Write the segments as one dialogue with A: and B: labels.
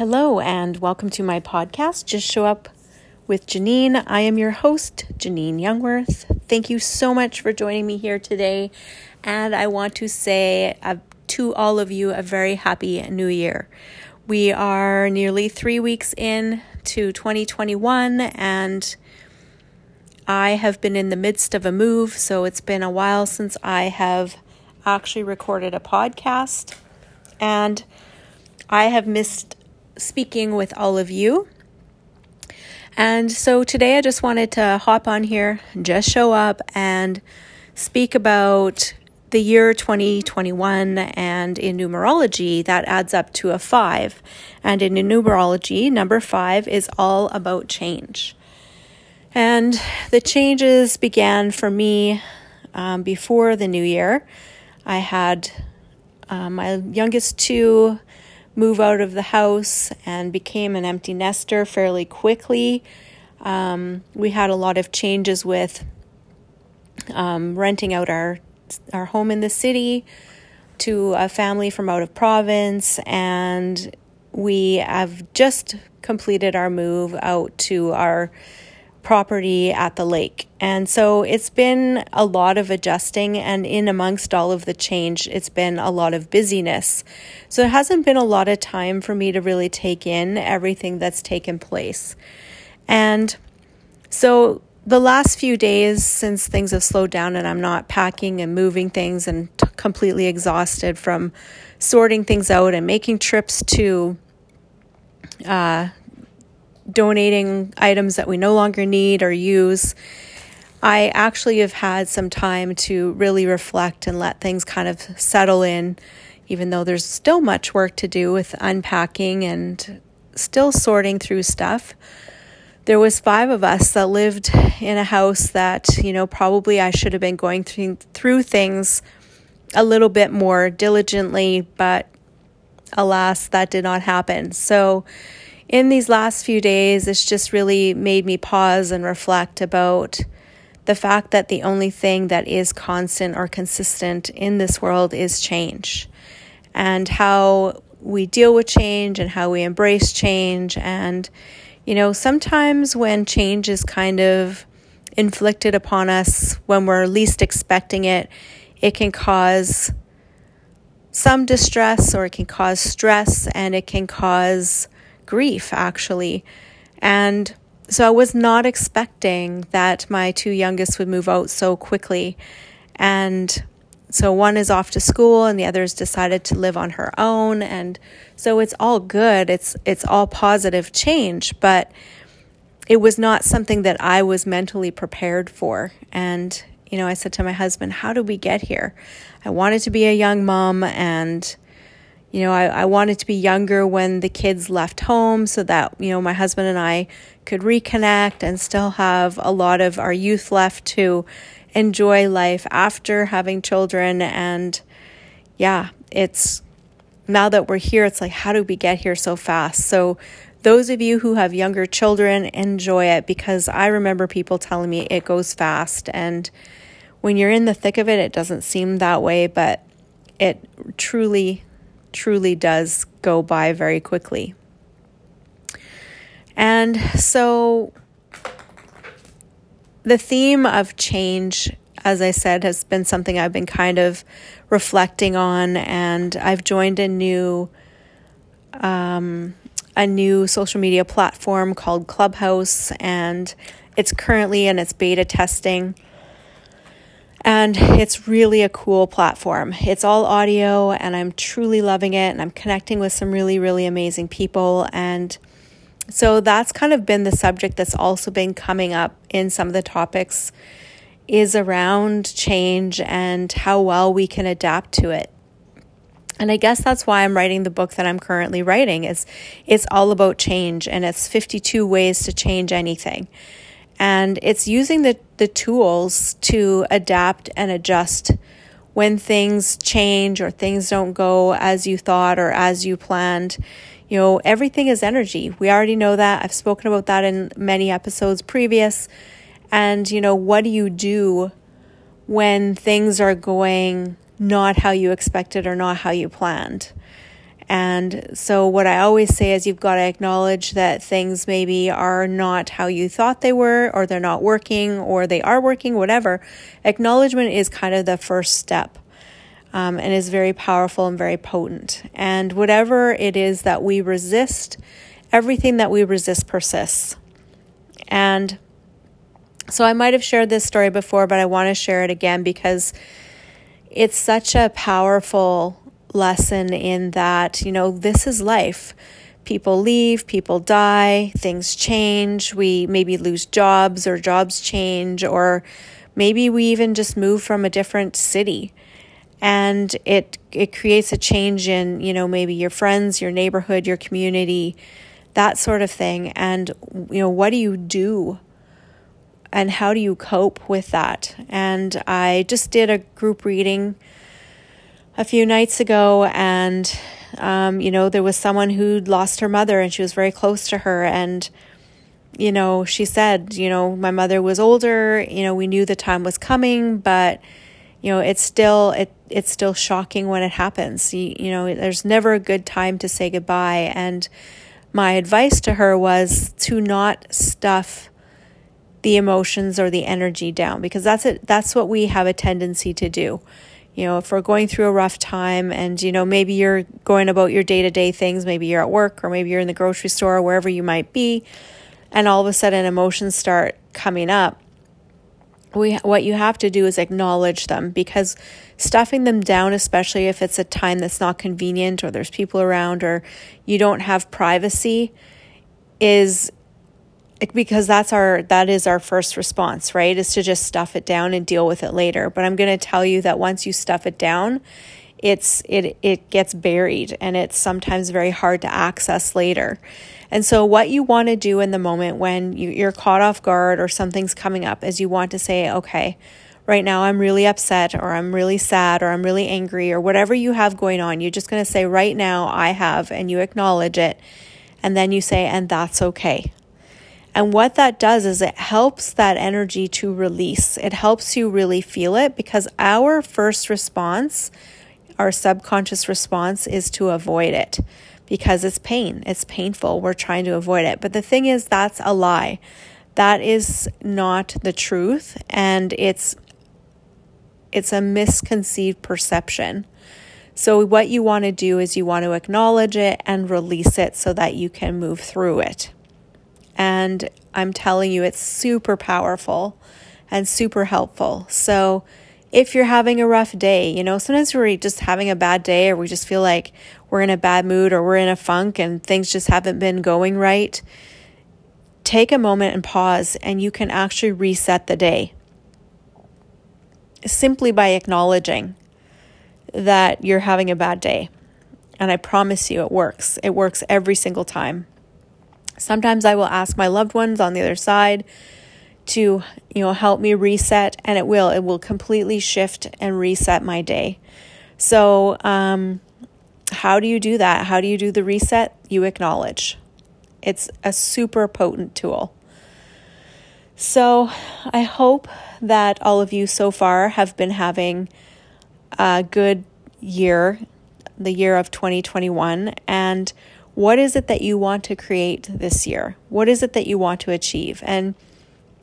A: Hello, and welcome to my podcast, Just Show Up with Janine. I am your host, Janine Youngworth. Thank you so much for joining me here today. And I want to say uh, to all of you a very happy new year. We are nearly three weeks in to 2021, and I have been in the midst of a move, so it's been a while since I have actually recorded a podcast. And I have missed speaking with all of you. And so today I just wanted to hop on here, just show up and speak about the year 2021 and in numerology that adds up to a 5 and in numerology number 5 is all about change. And the changes began for me um, before the new year. I had um, my youngest two move out of the house and became an empty nester fairly quickly. Um, we had a lot of changes with um, renting out our our home in the city to a family from out of province, and we have just completed our move out to our property at the lake. And so it's been a lot of adjusting, and in amongst all of the change, it's been a lot of busyness. So it hasn't been a lot of time for me to really take in everything that's taken place. And so the last few days, since things have slowed down and I'm not packing and moving things and t- completely exhausted from sorting things out and making trips to uh, donating items that we no longer need or use. I actually have had some time to really reflect and let things kind of settle in, even though there's still much work to do with unpacking and still sorting through stuff. There was five of us that lived in a house that, you know, probably I should have been going through, through things a little bit more diligently, but alas, that did not happen. So, in these last few days, it's just really made me pause and reflect about the fact that the only thing that is constant or consistent in this world is change and how we deal with change and how we embrace change. And, you know, sometimes when change is kind of inflicted upon us when we're least expecting it, it can cause some distress or it can cause stress and it can cause grief, actually. And so I was not expecting that my two youngest would move out so quickly. And so one is off to school and the other has decided to live on her own and so it's all good it's it's all positive change but it was not something that I was mentally prepared for and you know I said to my husband how did we get here I wanted to be a young mom and you know, I, I wanted to be younger when the kids left home so that, you know, my husband and I could reconnect and still have a lot of our youth left to enjoy life after having children. And yeah, it's now that we're here, it's like, how do we get here so fast? So, those of you who have younger children, enjoy it because I remember people telling me it goes fast. And when you're in the thick of it, it doesn't seem that way, but it truly truly does go by very quickly. And so the theme of change, as I said, has been something I've been kind of reflecting on, and I've joined a new um, a new social media platform called Clubhouse, and it's currently in its beta testing. And it's really a cool platform. It's all audio, and I'm truly loving it. And I'm connecting with some really, really amazing people. And so that's kind of been the subject that's also been coming up in some of the topics is around change and how well we can adapt to it. And I guess that's why I'm writing the book that I'm currently writing. Is it's all about change and it's 52 ways to change anything. And it's using the, the tools to adapt and adjust when things change or things don't go as you thought or as you planned. You know, everything is energy. We already know that. I've spoken about that in many episodes previous. And, you know, what do you do when things are going not how you expected or not how you planned? And so, what I always say is you've got to acknowledge that things maybe are not how you thought they were, or they're not working, or they are working, whatever. Acknowledgement is kind of the first step um, and is very powerful and very potent. And whatever it is that we resist, everything that we resist persists. And so I might have shared this story before, but I want to share it again because it's such a powerful lesson in that, you know, this is life. People leave, people die, things change. We maybe lose jobs or jobs change, or maybe we even just move from a different city and it it creates a change in you know maybe your friends your neighborhood your community that sort of thing and you know what do you do and how do you cope with that and i just did a group reading a few nights ago and um, you know there was someone who'd lost her mother and she was very close to her and you know she said you know my mother was older you know we knew the time was coming but you know it's still it it's still shocking when it happens. You, you know there's never a good time to say goodbye and my advice to her was to not stuff the emotions or the energy down because that's it that's what we have a tendency to do you know if we're going through a rough time and you know maybe you're going about your day-to-day things maybe you're at work or maybe you're in the grocery store or wherever you might be and all of a sudden emotions start coming up we what you have to do is acknowledge them because stuffing them down especially if it's a time that's not convenient or there's people around or you don't have privacy is because that's our that is our first response right is to just stuff it down and deal with it later but i'm going to tell you that once you stuff it down it's it it gets buried and it's sometimes very hard to access later and so, what you want to do in the moment when you, you're caught off guard or something's coming up is you want to say, okay, right now I'm really upset or I'm really sad or I'm really angry or whatever you have going on. You're just going to say, right now I have, and you acknowledge it. And then you say, and that's okay. And what that does is it helps that energy to release. It helps you really feel it because our first response, our subconscious response, is to avoid it because it's pain. It's painful. We're trying to avoid it. But the thing is, that's a lie. That is not the truth. And it's it's a misconceived perception. So, what you want to do is you want to acknowledge it and release it so that you can move through it. And I'm telling you, it's super powerful and super helpful. So, if you're having a rough day, you know, sometimes we're just having a bad day or we just feel like we're in a bad mood or we're in a funk and things just haven't been going right, take a moment and pause, and you can actually reset the day simply by acknowledging that you're having a bad day. And I promise you, it works. It works every single time. Sometimes I will ask my loved ones on the other side to, you know, help me reset, and it will. It will completely shift and reset my day. So, um, how do you do that? How do you do the reset? You acknowledge. It's a super potent tool. So, I hope that all of you so far have been having a good year, the year of 2021. And what is it that you want to create this year? What is it that you want to achieve? And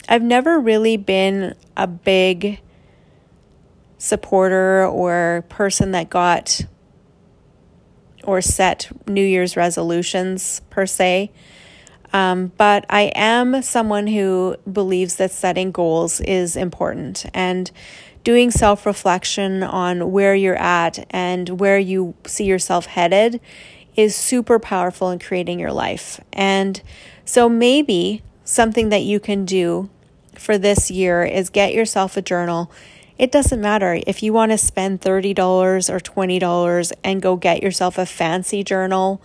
A: I've never really been a big supporter or person that got or set New Year's resolutions per se. Um, but I am someone who believes that setting goals is important and doing self reflection on where you're at and where you see yourself headed is super powerful in creating your life. And so maybe something that you can do for this year is get yourself a journal it doesn't matter if you want to spend $30 or $20 and go get yourself a fancy journal.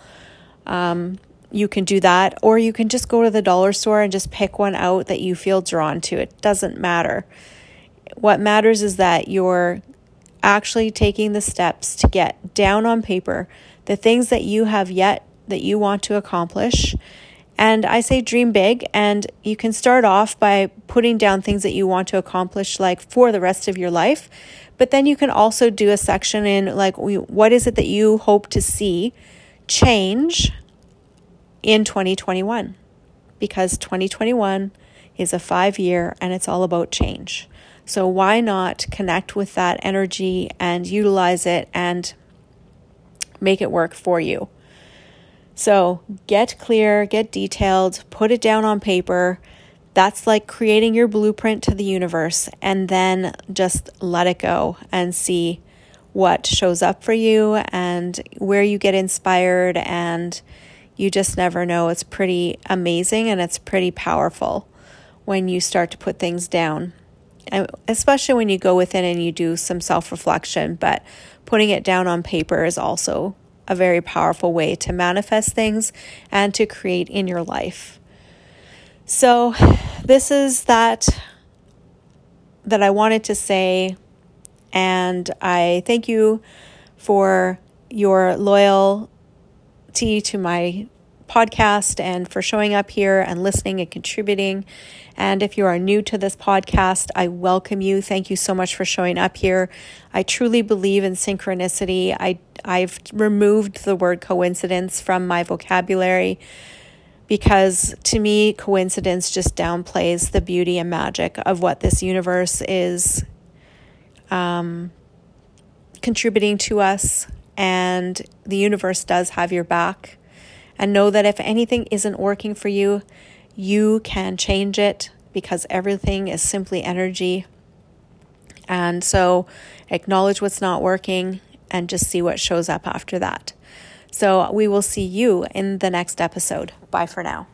A: Um, you can do that, or you can just go to the dollar store and just pick one out that you feel drawn to. It doesn't matter. What matters is that you're actually taking the steps to get down on paper the things that you have yet that you want to accomplish and I say dream big, and you can start off by putting down things that you want to accomplish, like for the rest of your life. But then you can also do a section in, like, what is it that you hope to see change in 2021 because 2021 is a five year and it's all about change. So, why not connect with that energy and utilize it and make it work for you? So, get clear, get detailed, put it down on paper. That's like creating your blueprint to the universe and then just let it go and see what shows up for you and where you get inspired and you just never know. It's pretty amazing and it's pretty powerful when you start to put things down. Especially when you go within and you do some self reflection, but putting it down on paper is also a very powerful way to manifest things and to create in your life. So, this is that that I wanted to say and I thank you for your loyalty to my podcast and for showing up here and listening and contributing. And if you are new to this podcast, I welcome you. Thank you so much for showing up here. I truly believe in synchronicity. I I've removed the word coincidence from my vocabulary because to me coincidence just downplays the beauty and magic of what this universe is um, contributing to us and the universe does have your back and know that if anything isn't working for you, you can change it because everything is simply energy. And so acknowledge what's not working and just see what shows up after that. So we will see you in the next episode. Bye for now.